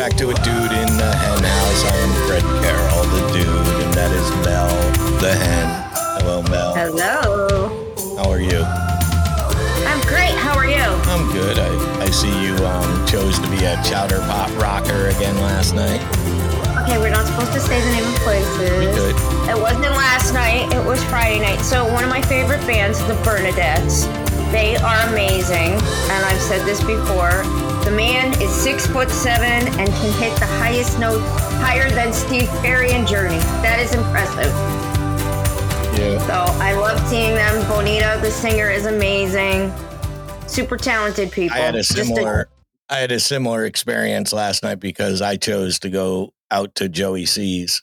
back to a dude in the hen house. I am Fred Carroll, the dude, and that is Mel, the hen. Hello, Mel. Hello. How are you? I'm great. How are you? I'm good. I, I see you um, chose to be a chowder pop rocker again last night. Okay, we're not supposed to say the name of places. We could. It wasn't last night. It was Friday night. So one of my favorite bands, the Bernadettes. They are amazing, and I've said this before. The man is six foot seven and can hit the highest note higher than Steve Perry and Journey. That is impressive. Yeah. So I love seeing them. Bonita, the singer, is amazing. Super talented people. I had a similar I had a similar experience last night because I chose to go out to Joey C's.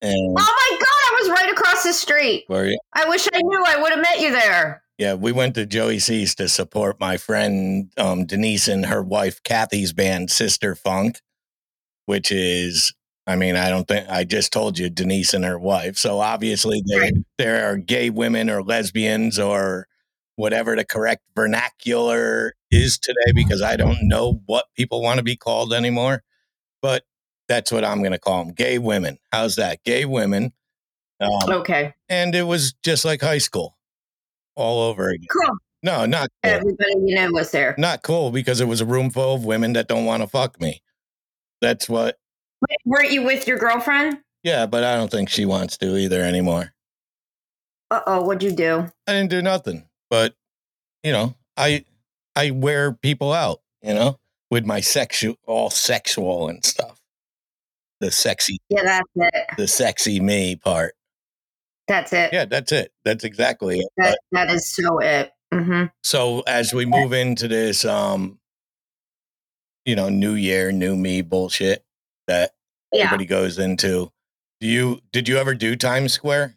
And oh my God! I was right across the street. where are you? I wish I knew. I would have met you there. Yeah, we went to Joey C's to support my friend um, Denise and her wife Kathy's band Sister Funk, which is I mean, I don't think I just told you Denise and her wife. So obviously there Right. there are gay women or lesbians or whatever the correct vernacular is today because I don't know what people want to be called anymore. But that's what I'm going to call them gay women. How's that? Gay women. Um, Okay. and it was just like high school all over again. Cool. No, not cool. Everybody you know was there. Not cool because it was a room full of women that don't want to fuck me. That's what, Wait, Weren't you with your girlfriend? yeah, but I don't think she wants to either anymore. Uh oh, what'd you do? I didn't do nothing, but you know, I I wear people out, you know, with my sexual all sexual and stuff. The sexy Yeah, that's it. the sexy me part. That's it. Yeah, that's it. That's exactly it. That, that is so it. hmm So as we move into this um you know, new year, new me bullshit that Yeah. everybody goes into. Do you did you ever do Times Square?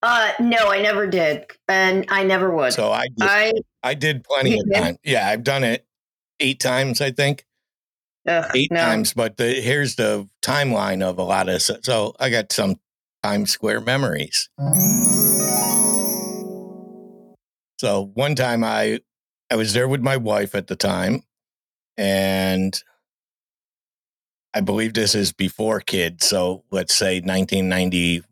Uh, no, I never did, and I never would. So I did, I I did plenty of did? time. Yeah, I've done it eight times, I think. ugh, Eight no. times, but the here's the timeline of a lot of so I got some Times Square memories. So one time I I was there with my wife at the time and I believe this is before kids, so let's say 1990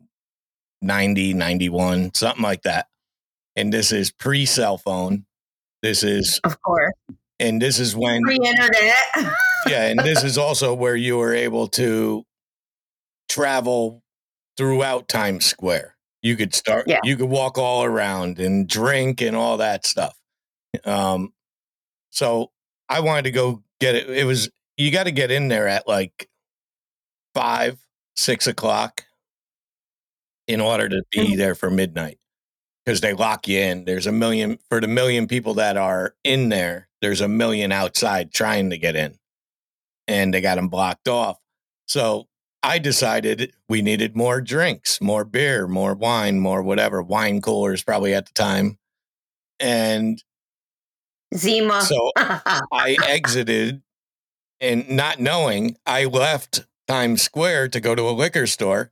90 91 something like that. And this is pre cell phone. This is Of course, and this is when pre-internet. yeah, and this is also where you were able to travel throughout Times Square. You could start, Yeah. you could walk all around and drink and all that stuff. Um, so I wanted to go get it. It was you got to get in there at like five, six o'clock in order to be Mhm. there for midnight because they lock you in. There's a million for the million people that are in there. There's a million outside trying to get in, and they got them blocked off. So I decided we needed more drinks, more beer, more wine, more whatever wine coolers probably at the time, and Zima. so I exited and not knowing, I left Times Square to go to a liquor store.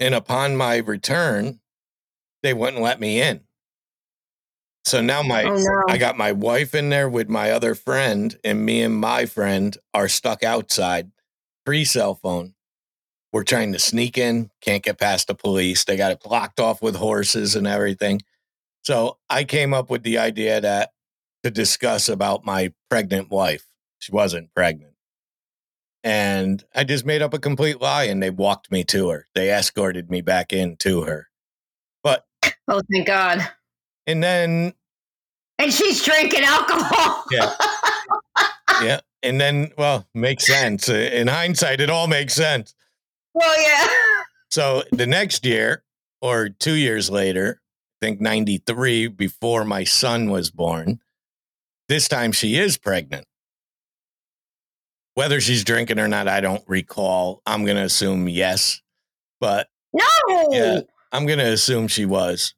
And upon my return, they wouldn't let me in. So now my oh no. I got my wife in there with my other friend, and me and my friend are stuck outside, pre cell phone. We're trying to sneak in, can't get past the police. They got it blocked off with horses and everything. So I came up with the idea that to discuss about my pregnant wife. She wasn't pregnant. And I just made up a complete lie and they walked me to her. They escorted me back in to her. But, oh, thank God. and then And she's drinking alcohol. Yeah. yeah. And then, well, makes sense. In hindsight, it all makes sense. well, yeah. So the next year or two years later, I think 93, before my son was born, this time she is pregnant. Whether she's drinking or not, I don't recall. I'm going to assume yes, but No. Yeah. I'm going to assume she was.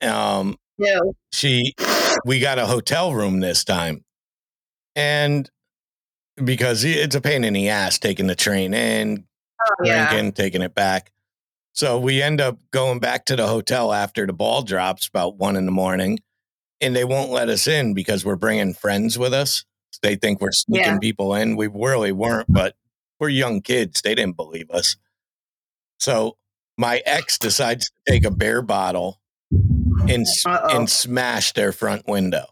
Um, No. she we got a hotel room this time and because it's a pain in the ass taking the train in Oh, yeah. drinking taking it back so we end up going back to the hotel after the ball drops about one in the morning and they won't let us in because we're bringing friends with us They think we're sneaking Yeah. people in. We really weren't, but we're young kids. They didn't believe us. So my ex decides to take a beer bottle and Uh-oh. and smash their front window.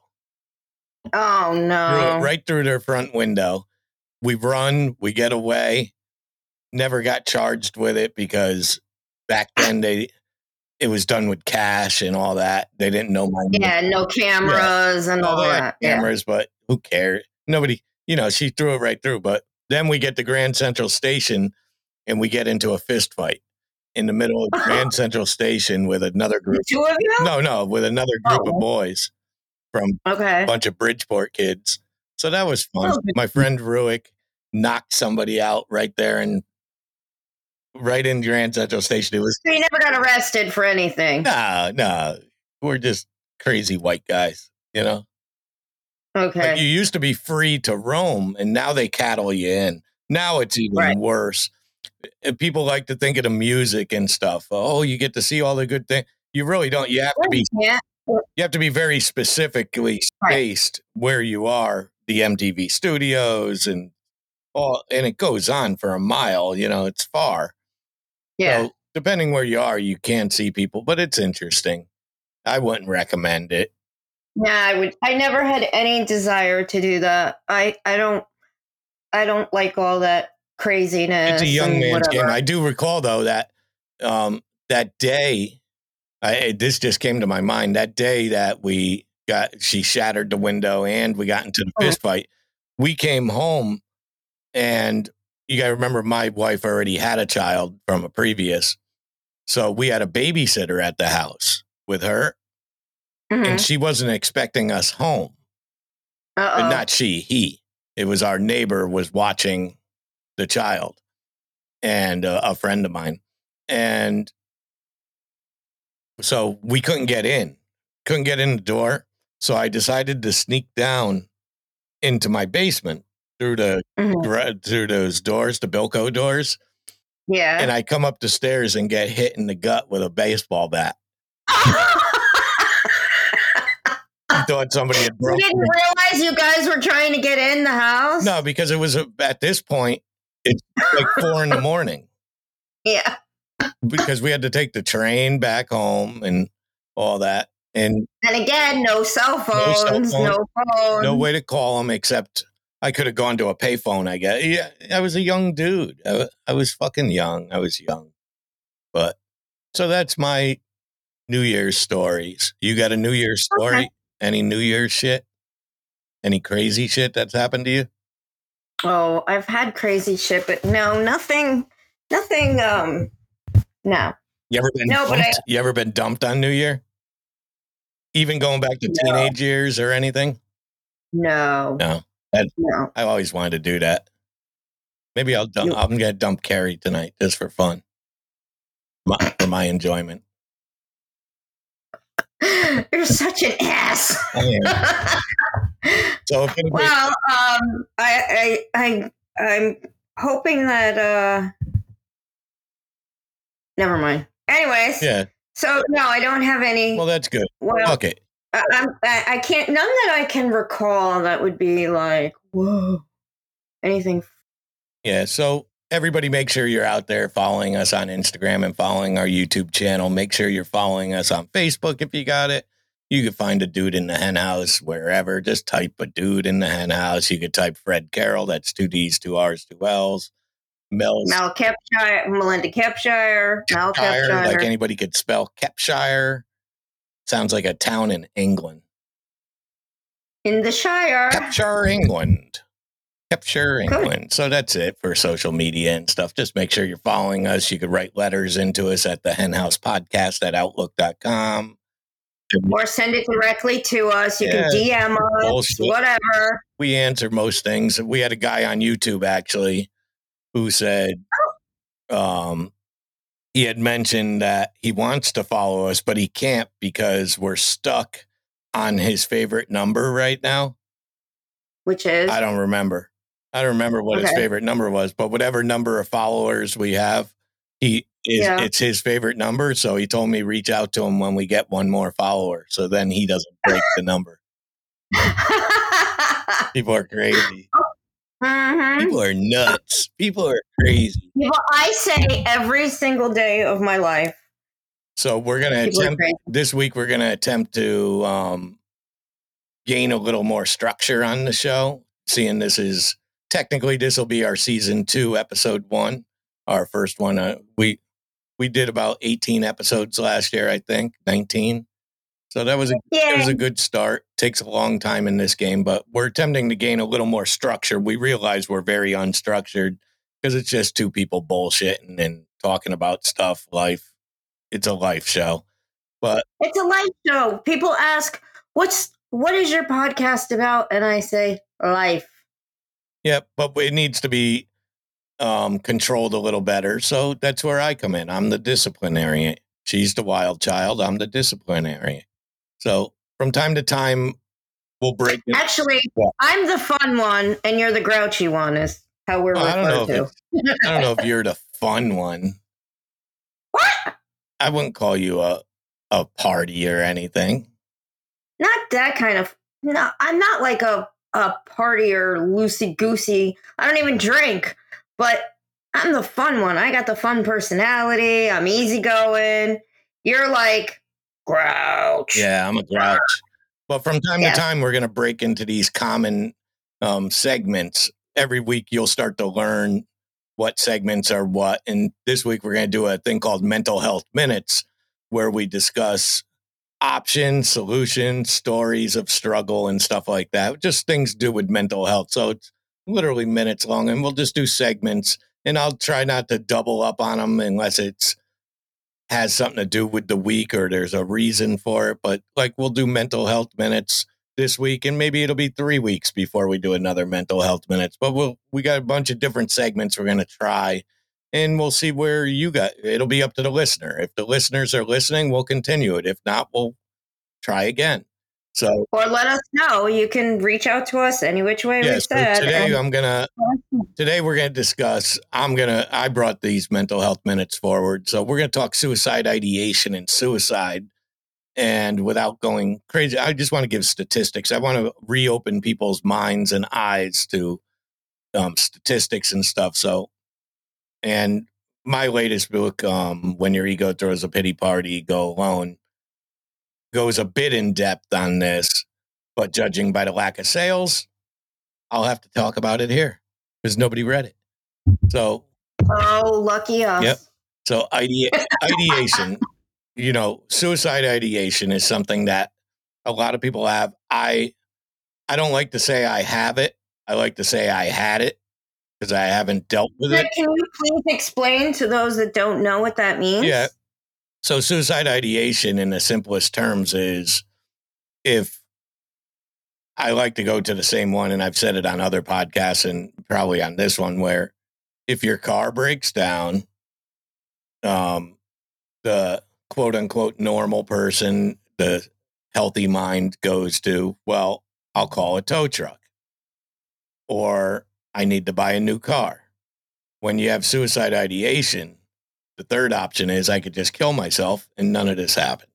Oh no. right through their front window. We run, we get away. Never got charged with it because back ah. then they it was done with cash and all that. They didn't know my name. Yeah, no cameras and all Well, they had that. Yeah. cameras, but who cares? Nobody, you know, she threw it right through. But then we get to Grand Central Station and we get into a fist fight in the middle of Grand Central Station with another group. two of you? No, no, with another group Oh. of boys from Okay. a bunch of Bridgeport kids. So that was fun. Oh. My friend Ruick knocked somebody out right there and right in Grand Central Station. It was So you never got arrested for anything. no, no. We're just crazy white guys, you know. Okay. Like you used to be free to roam, and now they cattle you in. Now it's even Right. worse. And people like to think of the music and stuff. Oh, you get to see all the good things. You really don't. You have to be. yeah. You have to be very specifically Right. spaced where you are. The MTV studios and all, and it goes on for a mile. You know, it's far. Yeah. So depending where you are, you can see people, but it's interesting. I wouldn't recommend it. Yeah, I would. I never had any desire to do that. I I don't. I don't like all that craziness. it's a young man's whatever. game. I do recall though that um, that day, I, this just came to my mind. That day that we got, she shattered the window and we got into the Mhm. fist fight. We came home, and you got to remember, my wife already had a child from a previous, so we had a babysitter at the house with her, Mhm. and she wasn't expecting us home. But not she, he. It was our neighbor was watching the child and uh, a friend of mine. And so we couldn't get in, couldn't get in the door. So I decided to sneak down into my basement through the Mhm. gra- through those doors, the Bilco doors, Yeah. and I come up the stairs and get hit in the gut with a baseball bat. I thought somebody had you broken. didn't realize you guys were trying to get in the house? No, because it was at this point, it's like four in the morning Yeah. because we had to take the train back home and all that. And And again, no cell cell phones, no, phone. phone. no way to call them except I could have gone to a payphone, I guess. Yeah, I was a young dude. I, I was fucking young. I was young. But so that's my New Year's stories. You got a New Year's story? Okay. Any New Year's shit? Any crazy shit that's happened to you? Oh, I've had crazy shit, but no, nothing, nothing. Um, no, You ever been No, but dumped? you ever been dumped on New Year? Even going back to No. teenage years or anything? no, No. That- no. I always wanted to do that. Maybe I'll dump, You- I'm gonna dump Carrie tonight just for fun, my, for my enjoyment. You're such an ass. I am. So if anybody, well, um, I, I, I, I'm hoping that. uh Never mind. Anyways, yeah, so no, I don't have any. well that's good. well, Okay, I, I'm, I, I can't. None that I can recall that would be like whoa, anything. yeah. So everybody, make sure you're out there following us on Instagram and following our YouTube channel. Make sure you're following us on Facebook if you got it. You could find a dude in the hen house wherever. Just type a dude in the hen house. You could type Fred Carroll. That's two D's, two R's, two L's. Mel's Mal Kepshire, Melinda Kepshire, Mal Shire, Kepshire. like anybody could spell Kepshire. Sounds like a town in England. in the Shire. Kepshire, England. Cool. England. So that's it for social media and stuff. Just make sure you're following us. You could write letters into us at the henhouse podcast at outlook.com. or send it directly to us. You can DM us, whatever. We answer most things. We had a guy on YouTube actually who said um, he had mentioned that he wants to follow us, but he can't because we're stuck on his favorite number right now. Which is I don't remember. I don't remember what his favorite number was, but whatever number of followers we have, he is Yeah. it's his favorite number. So he told me reach out to him when we get one more follower. So then he doesn't break the number. People are crazy. Oh, Mhm. People are nuts. People are crazy. Well, I say every single day of my life. So we're gonna People attempt this week. We're gonna attempt to um, gain a little more structure on the show. Seeing this is technically this will be our season two, episode one, our first one. Uh, we we did about eighteen episodes last year, I think nineteen. So that was a it was a good start. Takes a long time in this game, but we're attempting to gain a little more structure. We realize we're very unstructured because it's just two people bullshitting and talking about stuff, life. It's a life show. But It's a life show. People ask, "What's what is your podcast about?" And I say, "Life." yeah, but it needs to be um, controlled a little better. So that's where I come in. I'm the disciplinarian. She's the wild child. I'm the disciplinarian. So from time to time, we'll break it. Actually, Yeah. I'm the fun one, and you're the grouchy one. Is how we're oh, don't know referred to. I don't know if you're the fun one. What? I wouldn't call you a a party or anything. Not that kind of. No, I'm not like a a party or loosey goosey. I don't even drink, but I'm the fun one. I got the fun personality. I'm easygoing. You're like grouch. Yeah, I'm a grouch. But from time Yeah. to time, we're going to break into these common um, segments. Every week, you'll start to learn what segments are what. And this week, we're going to do a thing called Mental Health Minutes, where we discuss options, solutions, stories of struggle, and stuff like that. Just things to do with mental health. So it's literally minutes long, and we'll just do segments. And I'll try not to double up on them unless it's has something to do with the week or there's a reason for it. But like we'll do mental health minutes this week, and maybe it'll be three weeks before we do another mental health minutes. But we'll we got a bunch of different segments we're gonna try, and we'll see where you got. It'll be up to the listener. If the listeners are listening, we'll continue it. If not, we'll try again. So Or let us know. You can reach out to us any which way yeah, we said. today and- I'm gonna today we're going to discuss i'm to i brought these mental health minutes forward so we're going to talk suicide ideation and suicide and without going crazy i just want to give statistics i want to reopen people's minds and eyes to um, statistics and stuff so and my latest book um, when your ego throws a pity party go alone goes a bit in depth on this but judging by the lack of sales i'll have to talk about it here because nobody read it. So, oh, lucky us. Yep. so idea, ideation, you know, suicide ideation is something that a lot of people have. I, I don't like to say I have it. I like to say I had it because I haven't dealt with it. Can you please explain to those that don't know what that means? Yeah. So, suicide ideation, in the simplest terms, is if I like to go to the same one, and I've said it on other podcasts and probably on this one, where if your car breaks down, um, the quote unquote normal person, the healthy mind goes to, well, I'll call a tow truck or I need to buy a new car. When you have suicide ideation, the third option is I could just kill myself and none of this happened.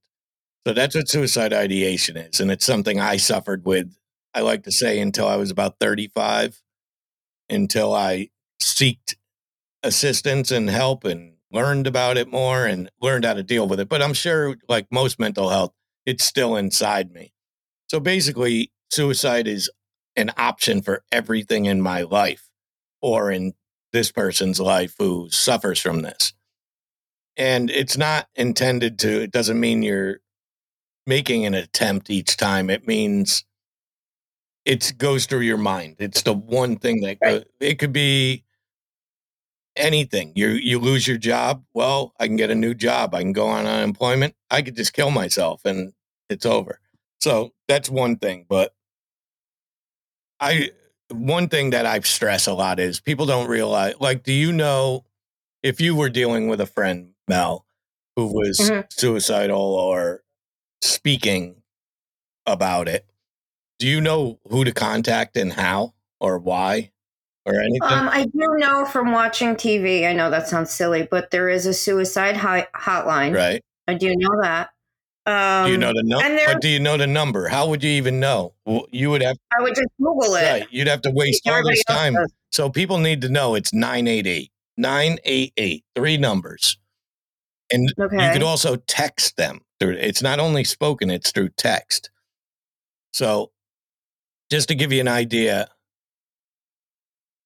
So that's what suicide ideation is. And it's something I suffered with, I like to say, until I was about 35, until I seeked assistance and help and learned about it more and learned how to deal with it. But I'm sure, like most mental health, it's still inside me. So basically, suicide is an option for everything in my life or in this person's life who suffers from this. And it's not intended to, it doesn't mean you're making an attempt each time. It means it goes through your mind. It's the one thing that Right. it could be anything. You you lose your job. Well, I can get a new job. I can go on unemployment. I could just kill myself and it's over. So that's one thing. But I one thing that I stress a lot is people don't realize like do you know if you were dealing with a friend, Mel, who was Mhm. suicidal or speaking about it, do you know who to contact and how or why or anything? Um, I do know from watching TV. I know that sounds silly, but there is a suicide hi- hotline. right. I do know that. Um, do you know the number? and there- But do you know the number? How would you even know? Well, you would have I would just Google it. right. You'd have to waste all this time. does. So people need to know it's 988. 988. Three numbers. And you could also text them. through It's not only spoken, it's through text. So just to give you an idea,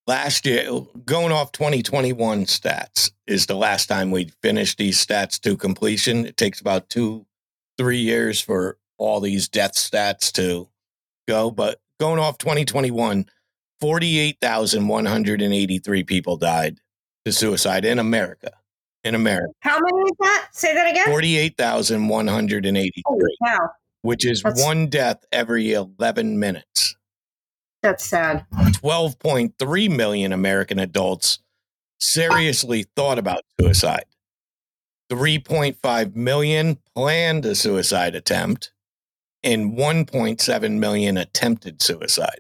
last year, going off 2021 stats is the last time we finished these stats to completion. It takes about two, three years for all these death stats to go. But going off 2021, 48,183 people died to suicide in America. In America, How many is that? Say that again. 48,183, Holy cow. which is That's- one death every 11 minutes. That's sad. 12.3 million American adults seriously thought about suicide. 3.5 million planned a suicide attempt, and 1.7 million attempted suicide.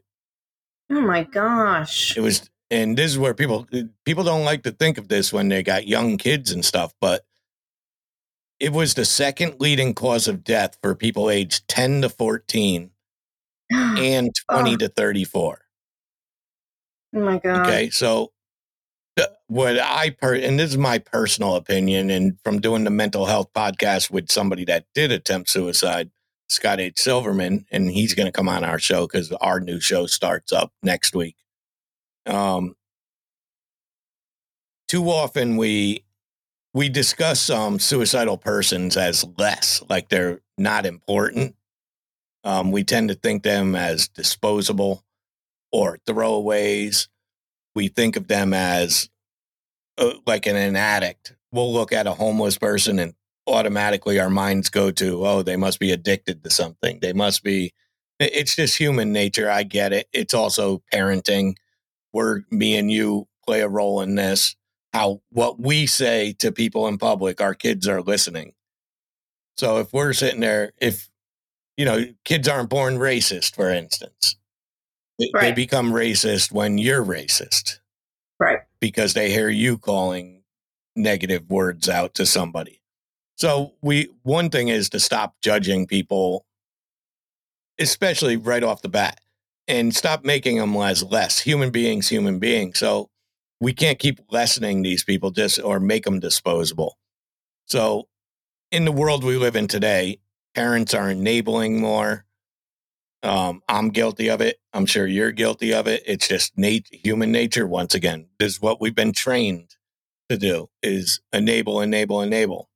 Oh my gosh. It was, and this is where people eh, people don't like to think of this when they got young kids and stuff, but it was the second leading cause of death for people aged 10 to 14 and 20 Oh. to 34. Oh my god. Okay, so what I per and this is my personal opinion, and from doing the mental health podcast with somebody that did attempt suicide, Scott H. Silverman, and he's going to come on our show because our new show starts up next week. Um, too often we we discuss um, suicidal persons as less, like they're not important. Um, we tend to think them as disposable or throwaways. We think of them as uh, like an, an addict. We'll look at a homeless person and automatically our minds go to, oh, they must be addicted to something. They must be. It's just human nature. I get it. It's also parenting. We're me and you play a role in this. How what we say to people in public, our kids are listening. So if we're sitting there, if you know, kids aren't born racist, for instance. They, they become racist when you're racist Right. because they hear you calling negative words out to somebody. So we one thing is to stop judging people, especially right off the bat, and stop making them as less human beings, human beings. So we can't keep lessening these people just or make them disposable. So in the world we live in today, parents are enabling more. Um, I'm guilty of it. I'm sure you're guilty of it. It's just nat- human nature. Once again, this is what we've been trained to do: is enable, enable, enable.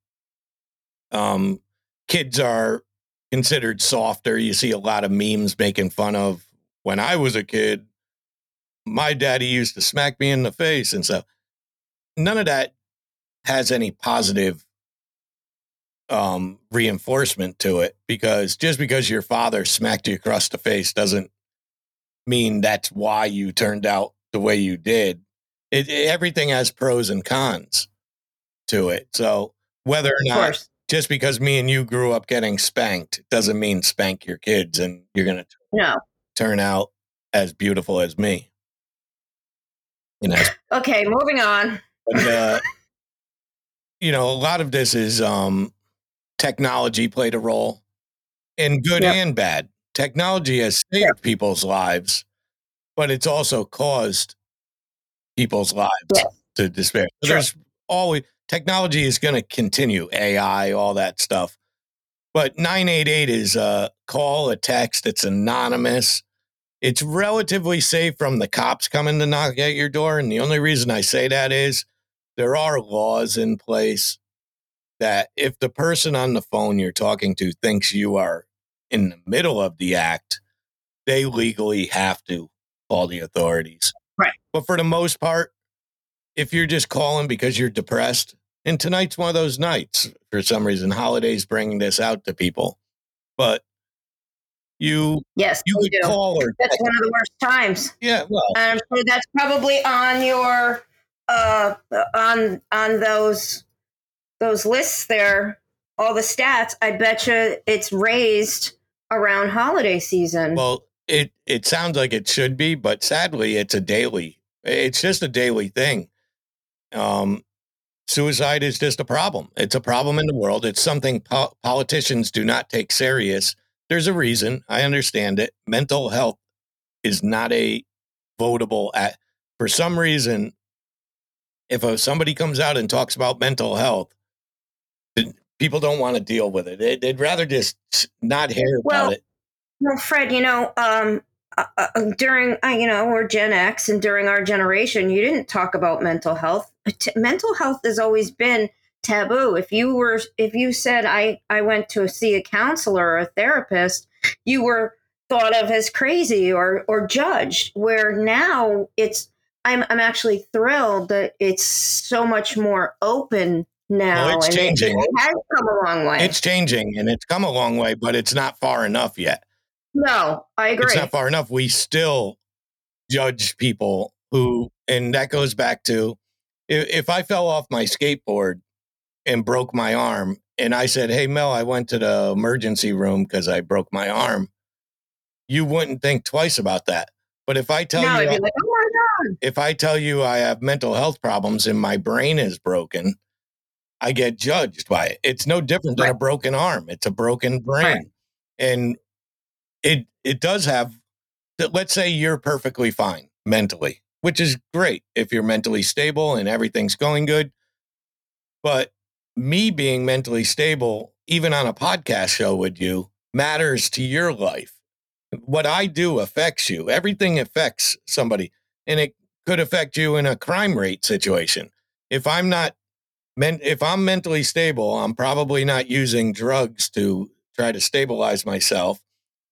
Um, kids are considered softer. You see a lot of memes making fun of when I was a kid. My daddy used to smack me in the face and stuff. None of that has any positive um, reinforcement to it because just because your father smacked you across the face doesn't mean that's why you turned out the way you did. It, it- everything has pros and cons to it. So whether or not just because me and you grew up getting spanked doesn't mean spank your kids and you're going to No. Turn out as beautiful as me. You know, Okay, moving on. but, uh, you know, a lot of this is um, technology played a role, in good Yep. and bad. Technology has saved people's lives, but it's also caused people's lives Yes. to despair. So Sure. There's always technology is going to continue, AI, all that stuff. But 988 is a call, a text, it's anonymous. It's relatively safe from the cops coming to knock at your door. And the only reason I say that is there are laws in place that if the person on the phone you're talking to thinks you are in the middle of the act, they legally have to call the authorities. Right. But for the most part, if you're just calling because you're depressed, and tonight's one of those nights for some reason, holidays bring this out to people. But you Yes, you could do. call or That's one of the worst times. Yeah, well, And I'm sure that's probably on your uh on on those those lists there, all the stats. I bet you it's raised around holiday season. Well, it it sounds like it should be, but sadly, it's a daily. It's just a daily thing. Um, suicide is just a problem. It's a problem in the world. It's something po- politicians do not take serious. There's a reason. I understand it. Mental health is not a votable at for some reason if a, somebody comes out and talks about mental health people don't want to deal with it they, would rather just not hear well, about it well fred you know um, uh, uh, uh, during uh, you know we're gen x and during our generation you didn't talk about mental health T- mental health has always been taboo. If you were if you said i i went to see a counselor or a therapist you were thought of as crazy or or judged. Where now it's i'm i'm actually thrilled that it's so much more open now well, it's changing it, it has come a long way. It's changing and it's come a long way but it's not far enough yet. No i agree it's not far enough. We still judge people who and that goes back to if, if i fell off my skateboard and broke my arm and i said hey mel i went to the emergency room because i broke my arm you wouldn't think twice about that. But if I tell no, you, like, oh if I tell you I have mental health problems and my brain is broken, I get judged by it. It's no different than a broken arm. It's a broken brain, right. and it it does have. Let's say you're perfectly fine mentally, which is great if you're mentally stable and everything's going good. But me being mentally stable, even on a podcast show with you, matters to your life what I do affects you. Everything affects somebody, and it could affect you in a crime rate situation. If I'm not if I'm mentally stable, I'm probably not using drugs to try to stabilize myself,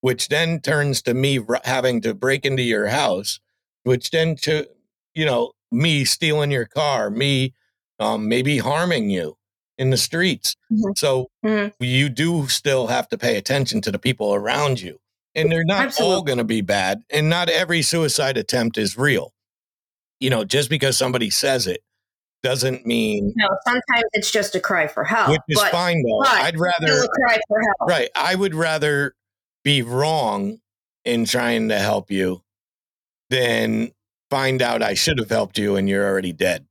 which then turns to me having to break into your house, which then to you know me stealing your car, me um, maybe harming you in the streets. Mm-hmm. So mm-hmm. you do still have to pay attention to the people around you and they're not Absolutely. all going to be bad and not every suicide attempt is real you know just because somebody says it doesn't mean no sometimes it's just a cry for help which is but, fine though i'd rather cry for help right i would rather be wrong in trying to help you than find out i should have helped you and you're already dead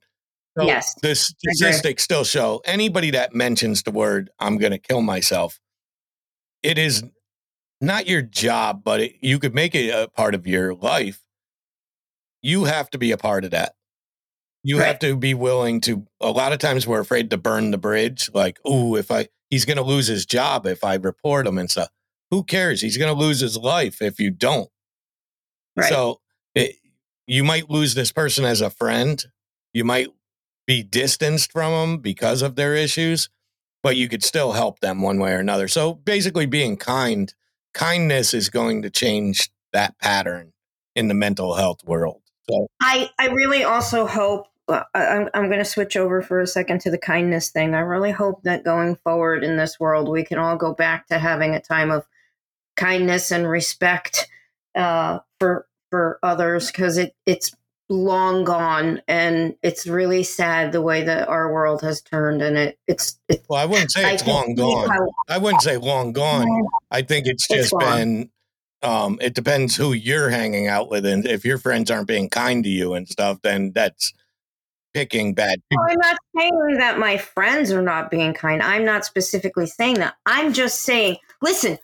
so yes the statistics still show anybody that mentions the word i'm going to kill myself it is not your job, but it, you could make it a part of your life. You have to be a part of that. You right. have to be willing to. A lot of times we're afraid to burn the bridge. Like, oh, if I, he's going to lose his job if I report him and stuff. Who cares? He's going to lose his life if you don't. Right. So it, you might lose this person as a friend. You might be distanced from them because of their issues, but you could still help them one way or another. So basically, being kind kindness is going to change that pattern in the mental health world. So I, I really also hope uh, I'm, I'm going to switch over for a second to the kindness thing. I really hope that going forward in this world, we can all go back to having a time of kindness and respect uh, for for others because it it's long gone and it's really sad the way that our world has turned and it it's, it's well i wouldn't say it's long gone. i wouldn't say long gone. I think it's just it's been um it depends who you're hanging out with and if your friends aren't being kind to you and stuff then that's picking bad people. i'm not saying that my friends are not being kind. I'm not specifically saying that. I'm just saying listen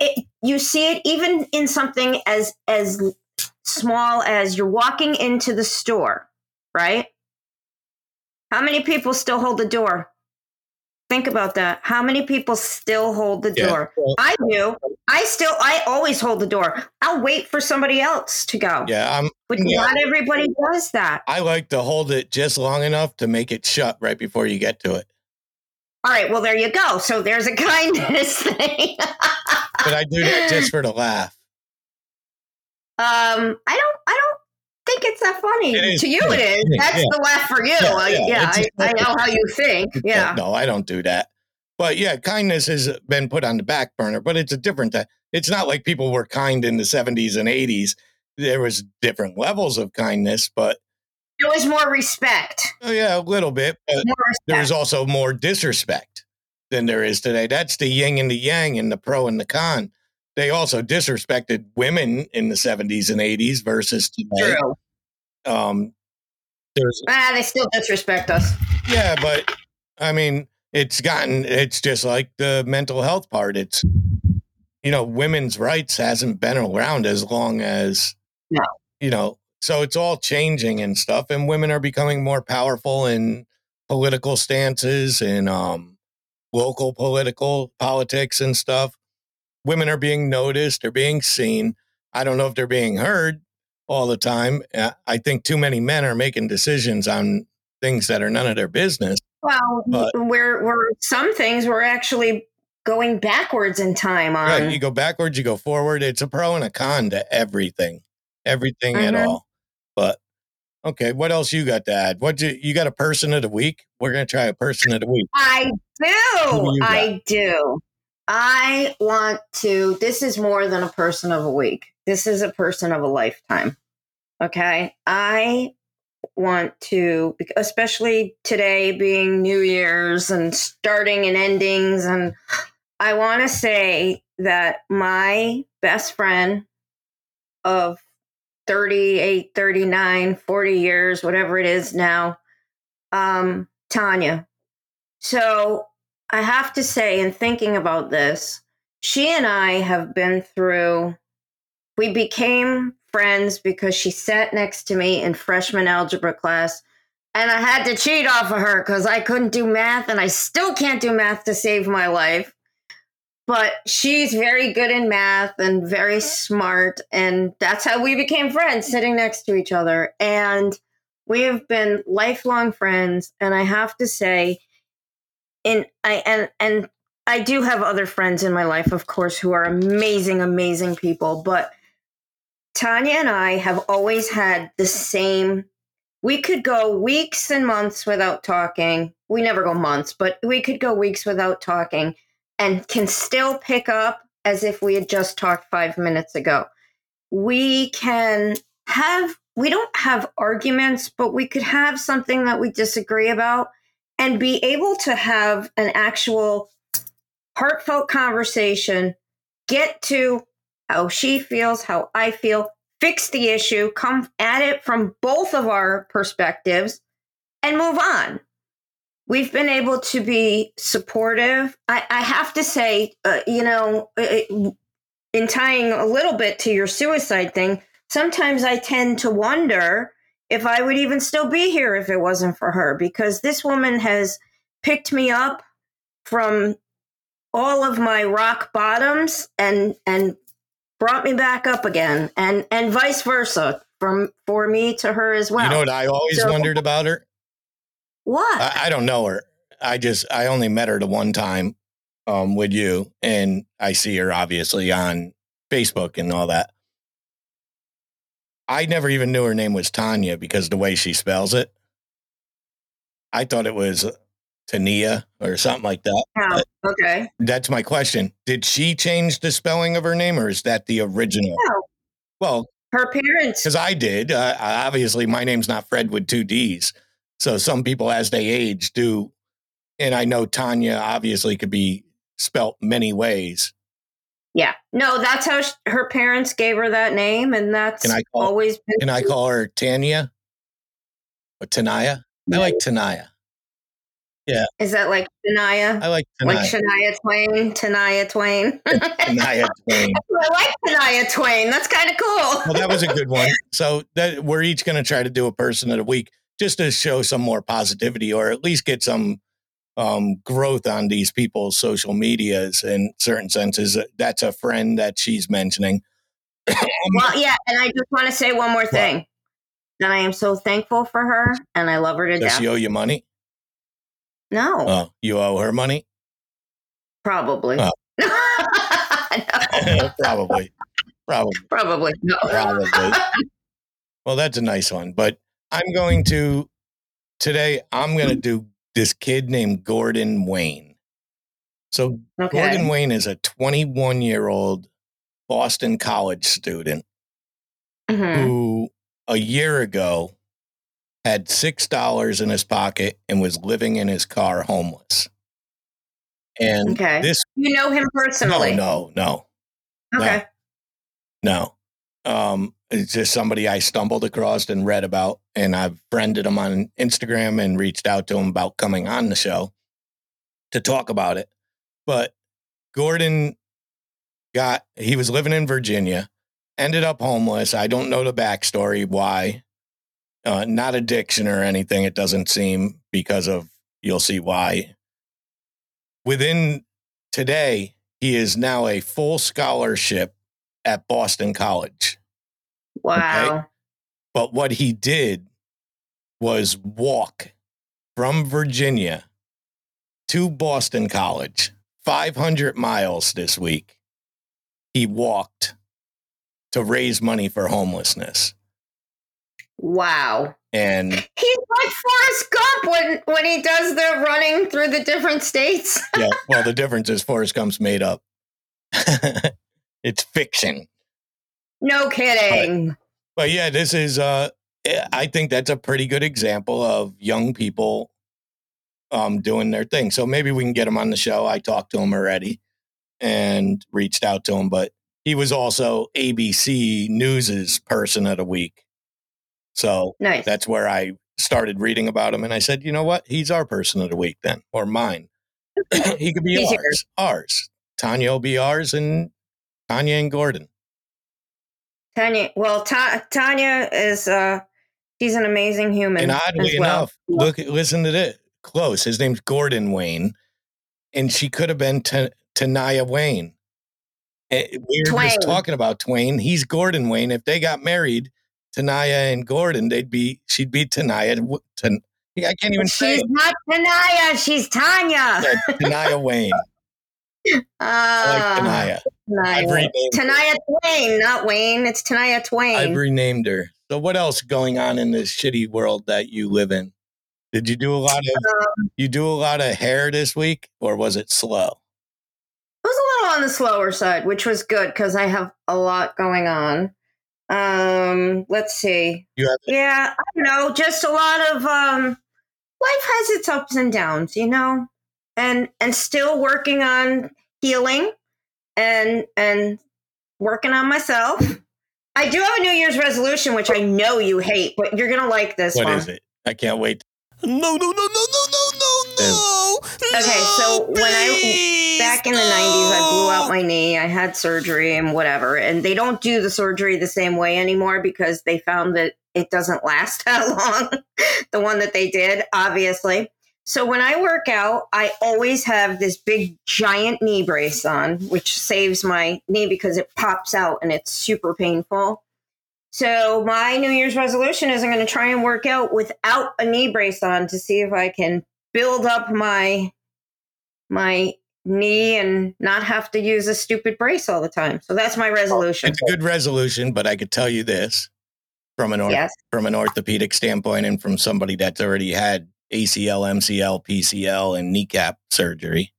it, you see it even in something as as small as you're walking into the store, right? How many people still hold the door? Think about that. How many people still hold the yeah. door? I do. I still, I always hold the door. I'll wait for somebody else to go. Yeah, I'm. But yeah. not everybody does that. I like to hold it just long enough to make it shut right before you get to it. All right. Well, there you go. So there's a kindness thing. but I do that just for the laugh. Um, I don't, I don't think it's that funny. It to you, it is. That's the laugh for you. Yeah, yeah. yeah I, I, know how you think. Yeah. No, I don't do that. But yeah, kindness has been put on the back burner. But it's a different. It's not like people were kind in the seventies and eighties. There was different levels of kindness, but there was more respect. Oh yeah, a little bit. But there was also more disrespect than there is today. That's the yin and the yang, and the pro and the con they also disrespected women in the 70s and 80s versus today. True. Um, there's Ah, they still disrespect us. yeah, but I mean, it's gotten it's just like the mental health part. It's you know, women's rights hasn't been around as long as No. you know, so it's all changing and stuff, and women are becoming more powerful in political stances and um local political politics and stuff. Women are being noticed, they're being seen. I don't know if they're being heard all the time. Uh, I think too many men are making decisions on things that are none of their business. Well, But- we're we're some things we're actually going backwards in time on. Right. You go backwards, you go forward. It's a pro and a con to everything, everything at Mhm. all. But okay, what else you got to add? What you you got a person of the week? We're gonna try a person of the week. I do. do? I do. I want to. This is more than a person of a week. This is a person of a lifetime. Okay. I want to, especially today being New Year's and starting and endings. And I want to say that my best friend of 38, 39, 40 years, whatever it is now, um, Tanya. So I have to say, in thinking about this, she and I have been through, we became friends because she sat next to me in freshman algebra class. And I had to cheat off of her because I couldn't do math and I still can't do math to save my life. But she's very good in math and very mm-hmm. smart. And that's how we became friends, sitting next to each other. And we have been lifelong friends. And I have to say, in I and and I do have other friends in my life, of course, who are amazing, amazing people. But Tanya and I have always had the same. We could go weeks and months without talking. We never go months, but we could go weeks without talking and can still pick up as if we had just talked five minutes ago. We can have, we don't have arguments, but we could have something that we disagree about and be able to have an actual heartfelt conversation, get to how she feels, how I feel, fix the issue, come at it from both of our perspectives, and move on. We've been able to be supportive. I, I have to say, uh, you know, in tying a little bit to your suicide thing, sometimes I tend to wonder if I would even still be here if it wasn't for her, because this woman has picked me up from all of my rock bottoms and and brought me back up again, and and vice versa from for me to her as well. you know what I always So- wondered about her? what? I, I don't know her. I just I only met her the one time um with you and I see her obviously on Facebook and all that. I never even knew her name was Tanya because the way she spells it. I thought it was Tania or something like that. Okay. That's my question. Did she change the spelling of her name or is that the original? No. Well, Her parents. because I did. Uh, obviously, my name's not Fred with two D's. So some people, as they age, do. And I know Tanya obviously could be spelt many ways. Yeah. No, that's how sh her parents gave her that name, and that's call- always been. Can I call her Tanya or Tanaya? I like Tanaya. Yeah. Is that like Shania? I like like Shania Twain? Tania Twain? Tanaya Twain. I like Shania Twain. That's kind of cool. Well, that was a good one. So that we're each going to try to do a person of the week just to show some more positivity or at least get some um, growth on these people's social medias in certain senses. That's a friend that she's mentioning. Well, yeah, and I just want to say one more thing. That I am so thankful for her, and I love her to Does death. she owe you money? no, Oh, you owe her money? probably. Oh. Probably. Probably. probably no. Probably. Well, that's a nice one. But I'm going to, today, I'm going to do this kid named Gordon Wayne. So Okay. Gordon Wayne is a 21 year old Boston College student Mhm. who a year ago had $6 in his pocket and was living in his car homeless. And Okay. this, You know him personally. no, no, Okay. no. Um, Just somebody I stumbled across and read about, and I've friended him on Instagram and reached out to him about coming on the show to talk about it. But Gordon got, he was living in Virginia, ended up homeless. I don't know the backstory why. Uh, not addiction or anything, it doesn't seem because of, you'll see why. Within today, he is now a full scholarship at Boston College. Wow. But what he did was walk from Virginia to Boston College, 500 miles this week. He walked to raise money for homelessness. Wow. And He's like Forrest Gump when, when he does the running through the different states. yeah, well, the difference is Forrest Gump's made up. it's fiction. No kidding. But yeah, this is uh I think that's a pretty good example of young people um doing their thing. So maybe we can get him on the show. I talked to him already and reached out to him, but he was also ABC News's person of the week. So Nice. that's where I started reading about him and I said, "You know what? He's our person of the week then or mine. he could be He's ours. yours. Ours. Tanya will be ours and Tanya and Gordon. Tanya, well, Ta- Tanya is, uh, she's an amazing human. And oddly well. enough, look, listen to this. Close. His name's Gordon Wayne, and she could have been T- Tanaya Wayne. Eh, We were just talking about Twain. He's Gordon Wayne. If they got married, Tanaya and Gordon, they'd be. She'd be Tanaya. Tan- I can't even say She's it. not Tanaya, she's Tanya. Yeah, Tanaya Wayne. I like Uh, Tanaya. Tanaya. Tanaya Twain, not Wayne. It's Tanaya Twain. I've renamed her. So, what else going on in this shitty world that you live in? Did you do a lot of Um, you do a lot of hair this week, or was it slow? It was a little on the slower side, which was good because I have a lot going on. Um, let's see. You have Yeah, I don't know, just a lot of um life has its ups and downs, you know? And and still working on healing and and working on myself. I do have a New Year's resolution, which I know you hate, but you're gonna like this What one. is it? I can't wait. No, no, no, no, no, no, no, no. Okay, so when I- Back in the 90s, I blew out my knee. I had surgery and whatever. And they don't do the surgery the same way anymore because they found that it doesn't last that long. the one that they did, obviously. So when I work out, I always have this big giant knee brace on, which saves my knee because it pops out and it's super painful. So my New Year's resolution is I'm going to try and work out without a knee brace on to see if I can build up my my knee and not have to use a stupid brace all the time. So that's my resolution. It's a good resolution, but I could tell you this from an orth- Yes. from an orthopedic standpoint and from somebody that's already had ACL, MCL, PCL, and kneecap surgery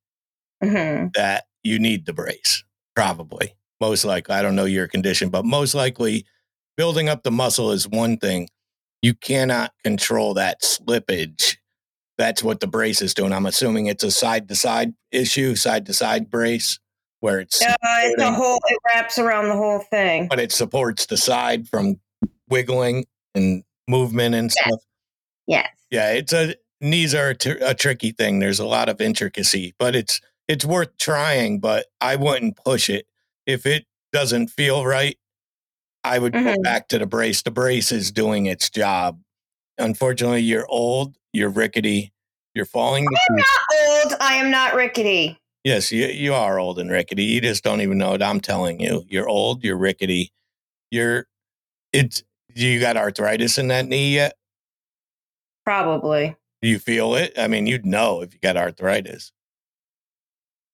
hmm that you need the brace. Probably, most likely. I don't know your condition, but most likely, building up the muscle is one thing. You cannot control that slippage. That's what the brace is doing. I'm assuming it's a side to side issue, side to side brace, where it's Uh, it's a whole. It wraps around the whole thing. but it supports the side from wiggling and movement and Yes. stuff. Yes. Yeah, it's a knees are a, tr- a tricky thing. There's a lot of intricacy, but it's it's worth trying. But I wouldn't push it if it doesn't feel right. I would go Mhm. back to the brace. The brace is doing its job. Unfortunately, you're old, you're rickety, you're falling. I'm not old. I am not rickety. Yes, you you are old and rickety. You just don't even know it. I'm telling you, you're old. You're rickety. You're it's. You got arthritis in that knee yet? Probably. Do you feel it? I mean, you'd know if you got arthritis.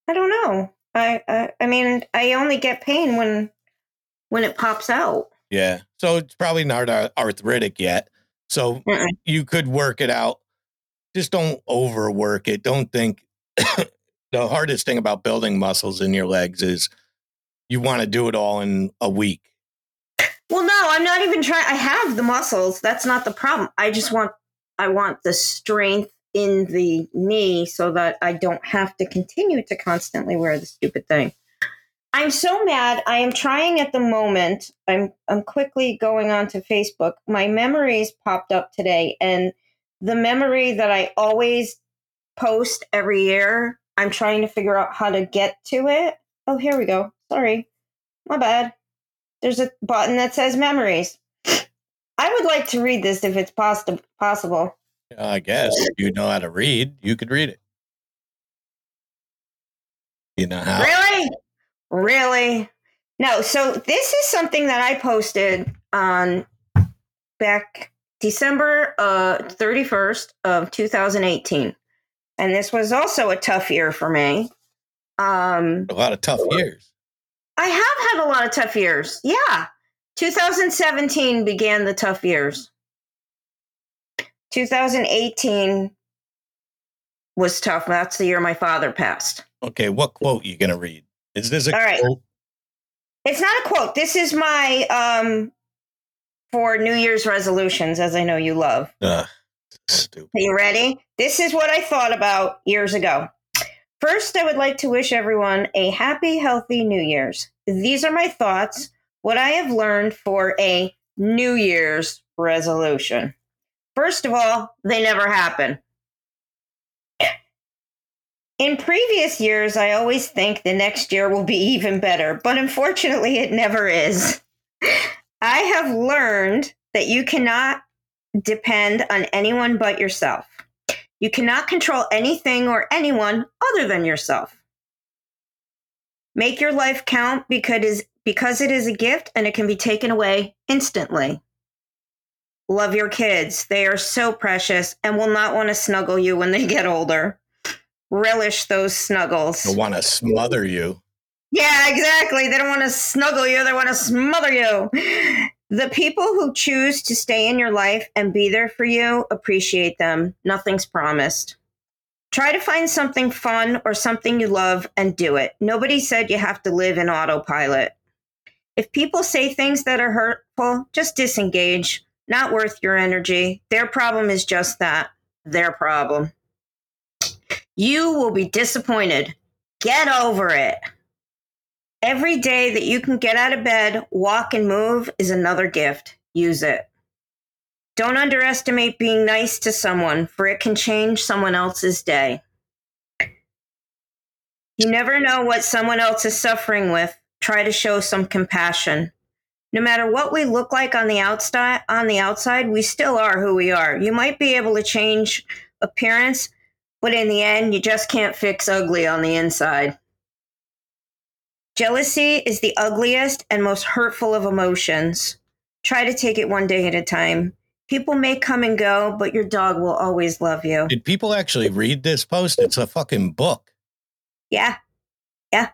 I don't know. I, I I mean, I only get pain when when it pops out. Yeah. So it's probably not arthritic yet. So Mm-mm. you could work it out. Just don't overwork it. Don't think the hardest thing about building muscles in your legs is you want to do it all in a week. Well, no, I'm not even trying. I have the muscles. That's not the problem. I just want I want the strength in the knee so that I don't have to continue to constantly wear the stupid thing. I'm so mad. I am trying at the moment. I'm I'm quickly going on to Facebook. My memories popped up today and the memory that I always post every year, I'm trying to figure out how to get to it. Oh, here we go. Sorry. My bad. There's a button that says memories. I would like to read this if it's poss- possible. I guess if you know how to read, you could read it. You know how? Really? Really? No, so this is something that I posted on back December uh, 31st of 2018. And this was also a tough year for me. Um, A lot of tough years. I have had a lot of tough years. Yeah. 2017 began the tough years. 2018 was tough. That's the year my father passed. Okay, what quote you gonna read? Is this a All right. quote? It's not a quote. This is my um for New Year's resolutions, as I know you love. Ugh, stupid. Are you ready? This is what I thought about years ago. First, I would like to wish everyone a happy, healthy New Year's. These are my thoughts, what I have learned for a New Year's resolution. First of all, they never happen. In previous years, I always think the next year will be even better, but unfortunately, it never is. I have learned that you cannot depend on anyone but yourself. You cannot control anything or anyone other than yourself. Make your life count because it is, because it is a gift and it can be taken away instantly. Love your kids. They are so precious and will not want to snuggle you when they get older. Relish those snuggles. They want to smother you. Yeah, exactly. They don't want to snuggle you, they want to smother you. The people who choose to stay in your life and be there for you, appreciate them. Nothing's promised. Try to find something fun or something you love and do it. Nobody said you have to live in autopilot. If people say things that are hurtful, just disengage. Not worth your energy. Their problem is just that their problem. You will be disappointed. Get over it. Every day that you can get out of bed, walk, and move is another gift. Use it. Don't underestimate being nice to someone, for it can change someone else's day. You never know what someone else is suffering with. Try to show some compassion. No matter what we look like on the outside, on the outside, we still are who we are. You might be able to change appearance, but in the end, you just can't fix ugly on the inside. Jealousy is the ugliest and most hurtful of emotions. Try to take it one day at a time. People may come and go, but your dog will always love you. Did people actually read this post? It's a fucking book. Yeah. Yeah.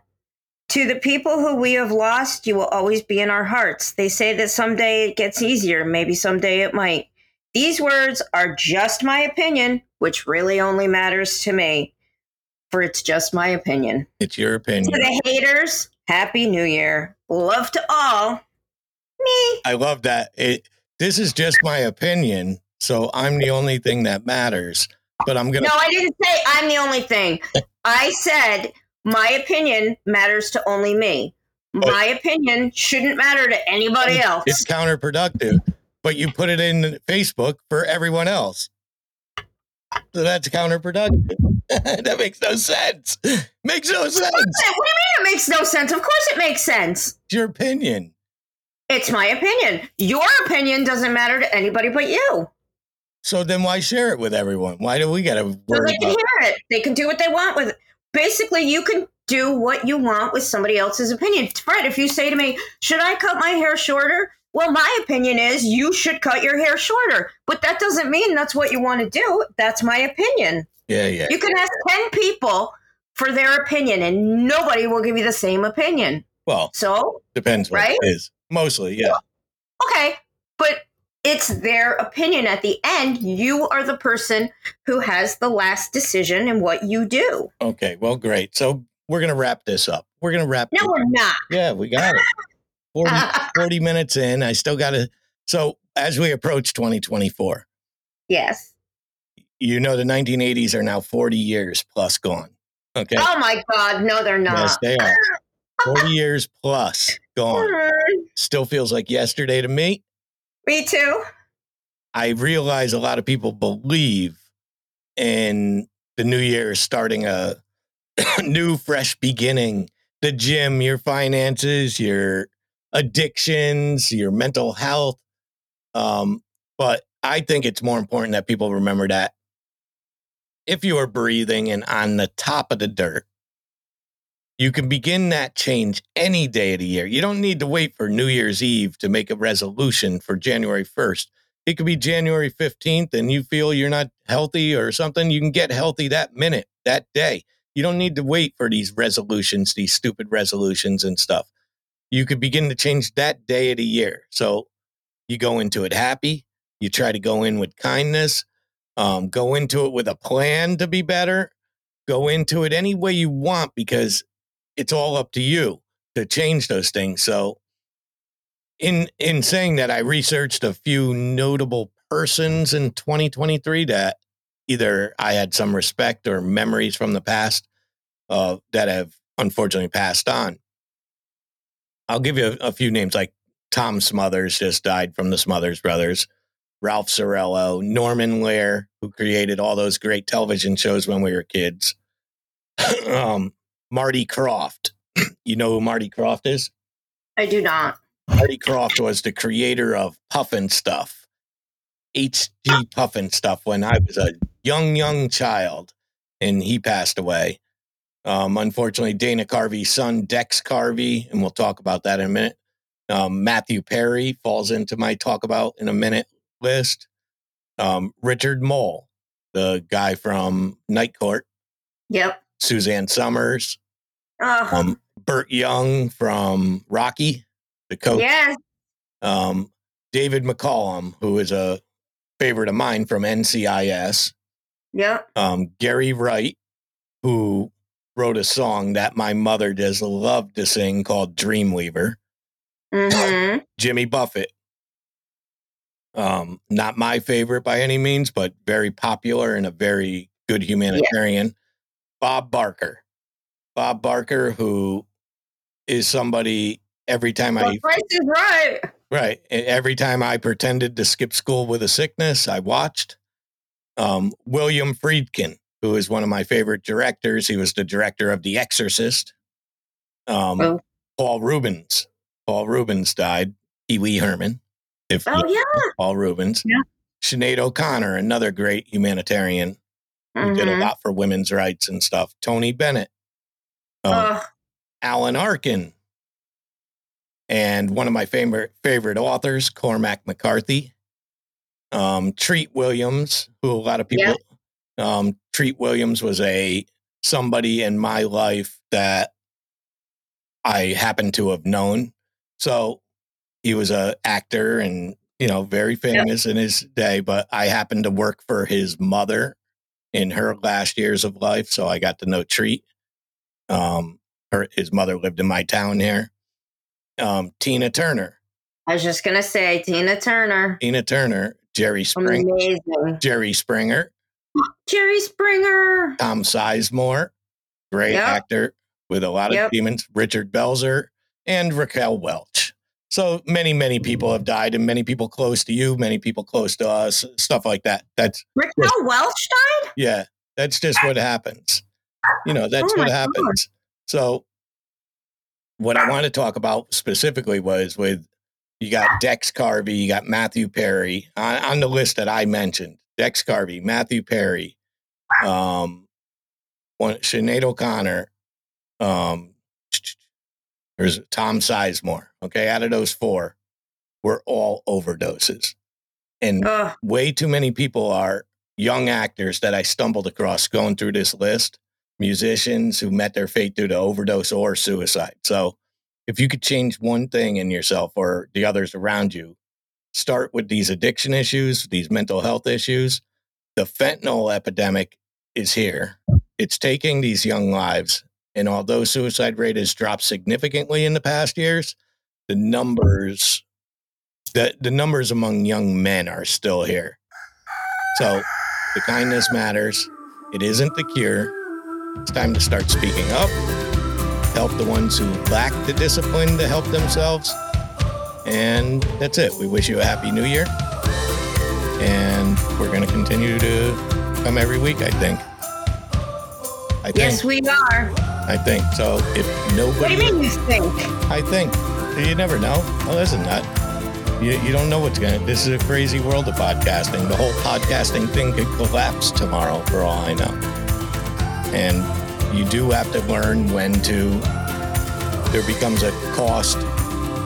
To the people who we have lost, you will always be in our hearts. They say that someday it gets easier. Maybe someday it might. These words are just my opinion, which really only matters to me, for it's just my opinion. It's your opinion. To the haters, Happy New Year. Love to all. Me. I love that. It, this is just my opinion, so I'm the only thing that matters. But I'm gonna. No, I didn't say I'm the only thing. I said my opinion matters to only me. Oh. My opinion shouldn't matter to anybody else. It's counterproductive, but you put it in Facebook for everyone else. So that's counterproductive. that makes no sense. Makes no sense. What do you mean it makes no sense? Of course it makes sense. It's your opinion. It's my opinion. Your opinion doesn't matter to anybody but you. So then why share it with everyone? Why do we got to So they can about? hear it. They can do what they want with it. Basically, you can do what you want with somebody else's opinion. Fred, if you say to me, Should I cut my hair shorter? Well, my opinion is you should cut your hair shorter. But that doesn't mean that's what you want to do. That's my opinion. Yeah, yeah. You can ask 10 people for their opinion, and nobody will give you the same opinion. Well, So, depends what Right? it is. Mostly, yeah. okay, but it's their opinion. At the end, you are the person who has the last decision in what you do. Okay, well, great. So we're gonna wrap this up. We're gonna wrap. No, we're not. Yeah, we got it. 40, 40 minutes in. I still got to. So as we approach 2024, yes. you know the 1980s are now 40 years plus gone. Okay. Oh my God, no, they're not. Yes, they are. 40 years plus gone. Still feels like yesterday to me. Me too. I realize a lot of people believe in the new year starting a new, fresh beginning. The gym, your finances, your addictions, your mental health. Um, but I think it's more important that people remember that if you are breathing and on the top of the dirt, you can begin that change any day of the year. You don't need to wait for New Year's Eve to make a resolution for January 1st. It could be January 15th and you feel you're not healthy or something. You can get healthy that minute, that day. You don't need to wait for these resolutions, these stupid resolutions and stuff. You could begin to change that day of the year. So you go into it happy. You try to go in with kindness. Um, go into it with a plan to be better. Go into it any way you want because it's all up to you to change those things. So in in saying that I researched a few notable persons in 2023 that either I had some respect or memories from the past uh, that have unfortunately passed on. I'll give you a, a, few names like Tom Smothers just died from the Smothers brothers, Ralph Cirillo, Norman Lear, who created all those great television shows when we were kids, um, Marty Krofft. you know who Marty Krofft is? I do not. Marty Krofft was the creator of Pufnstuf, H.G. Pufnstuf, when I was a young, young child, and he passed away. Um, unfortunately, Dana Carvey's son, Dex Carvey, and we'll talk about that in a minute. Um, Matthew Perry falls into my talk about in a minute list. Um, Richard Moll, the guy from Night Court. Yep. Suzanne Somers. Oh. Um, Burt Young from Rocky, the coach. Yes. Um, David McCallum, who is a favorite of mine from NCIS. Yep. Um, Gary Wright, who wrote a song that my mother does love to sing called Dreamweaver. Mm-hmm. Jimmy Buffett. Um, not my favorite by any means, but very popular and a very good humanitarian. Bob Barker. Bob Barker, who is somebody every time well, I Price is right. Right. Every time I pretended to skip school with a sickness, I watched. Um, William Friedkin, who is one of my favorite directors. He was the director of The Exorcist. Um, oh. Paul Reubens. Paul Reubens died. Pee Wee Herman. If oh, yeah. Paul Reubens. Yeah. Sinead O'Connor, another great humanitarian mm-hmm. who did a mm-hmm. lot for women's rights and stuff. Tony Bennett. Um, uh. Alan Arkin. And one of my favorite favorite authors, Cormac McCarthy. Um, Treat Williams, who a lot of people yeah. Um, Treat Williams was a somebody in my life that I happen to have known. So he was a actor and you know very famous in his day. But I happened to work for his mother in her last years of life, so I got to know Treat. Um, her his mother lived in my town here. Um, Tina Turner. I was just gonna say Tina Turner. Tina Turner, Jerry Springer. Amazing. Jerry Springer. Jerry Springer. Tom Sizemore, great yep. actor with a lot of yep. demons. Richard Belzer and Raquel Welch. So many, many people have died, and many people close to you, many people close to us, stuff like that. That's Raquel just, Welch died. Yeah, that's just what happens. You know, that's oh what happens. God. So, what I want to talk about specifically was with you got Dex Carvey, you got Matthew Perry on, on the list that I mentioned. Dex Carvey, Matthew Perry, um, one, Sinead O'Connor, um, there's Tom Sizemore. Okay, out of those four, we're all overdoses, and way too many people are young actors that I stumbled across going through this list. Musicians who met their fate due to overdose or suicide. So, if you could change one thing in yourself or the others around you, start with these addiction issues, these mental health issues. The fentanyl epidemic is here. It's taking these young lives. And although suicide rate has dropped significantly in the past years, the numbers the, the numbers among young men are still here. So the kindness matters. It isn't the cure. It's time to start speaking up, help the ones who lack the discipline to help themselves. And that's it. We wish you a happy new year. And we're going to continue to come every week, I think. I think. Yes, we are. I think. So if nobody. What do you mean you think? I think. You never know. Oh, listen, that. You, you don't know what's going to. This is a crazy world of podcasting. The whole podcasting thing could collapse tomorrow, for all I know. And you do have to learn when to. There becomes a cost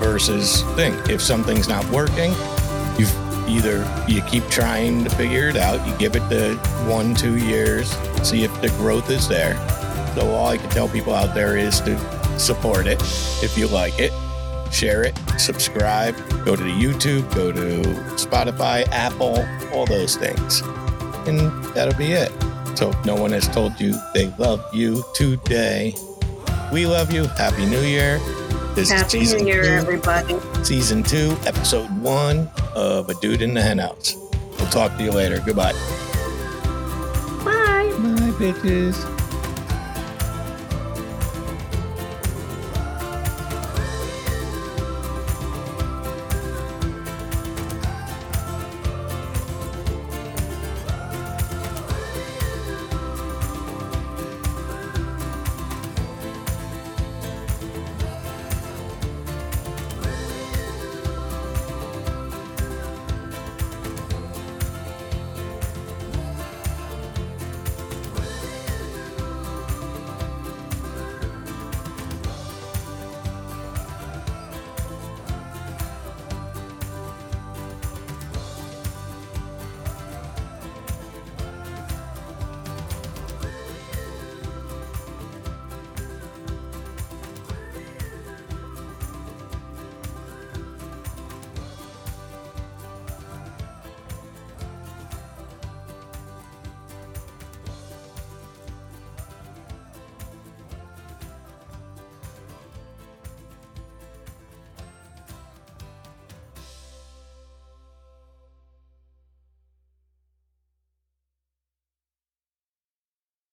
versus thing. If something's not working, you either you keep trying to figure it out. You give it the one, two years, see if the growth is there. So all I can tell people out there is to support it if you like it share it, subscribe, go to the YouTube, go to Spotify, Apple, all those things. And that'll be it. So if no one has told you they love you today, we love you. Happy New Year. This Happy New Year, two, everybody. Season two, episode one of A Dude in the Henhouse. We'll talk to you later. Goodbye. Bye. Bye, bitches.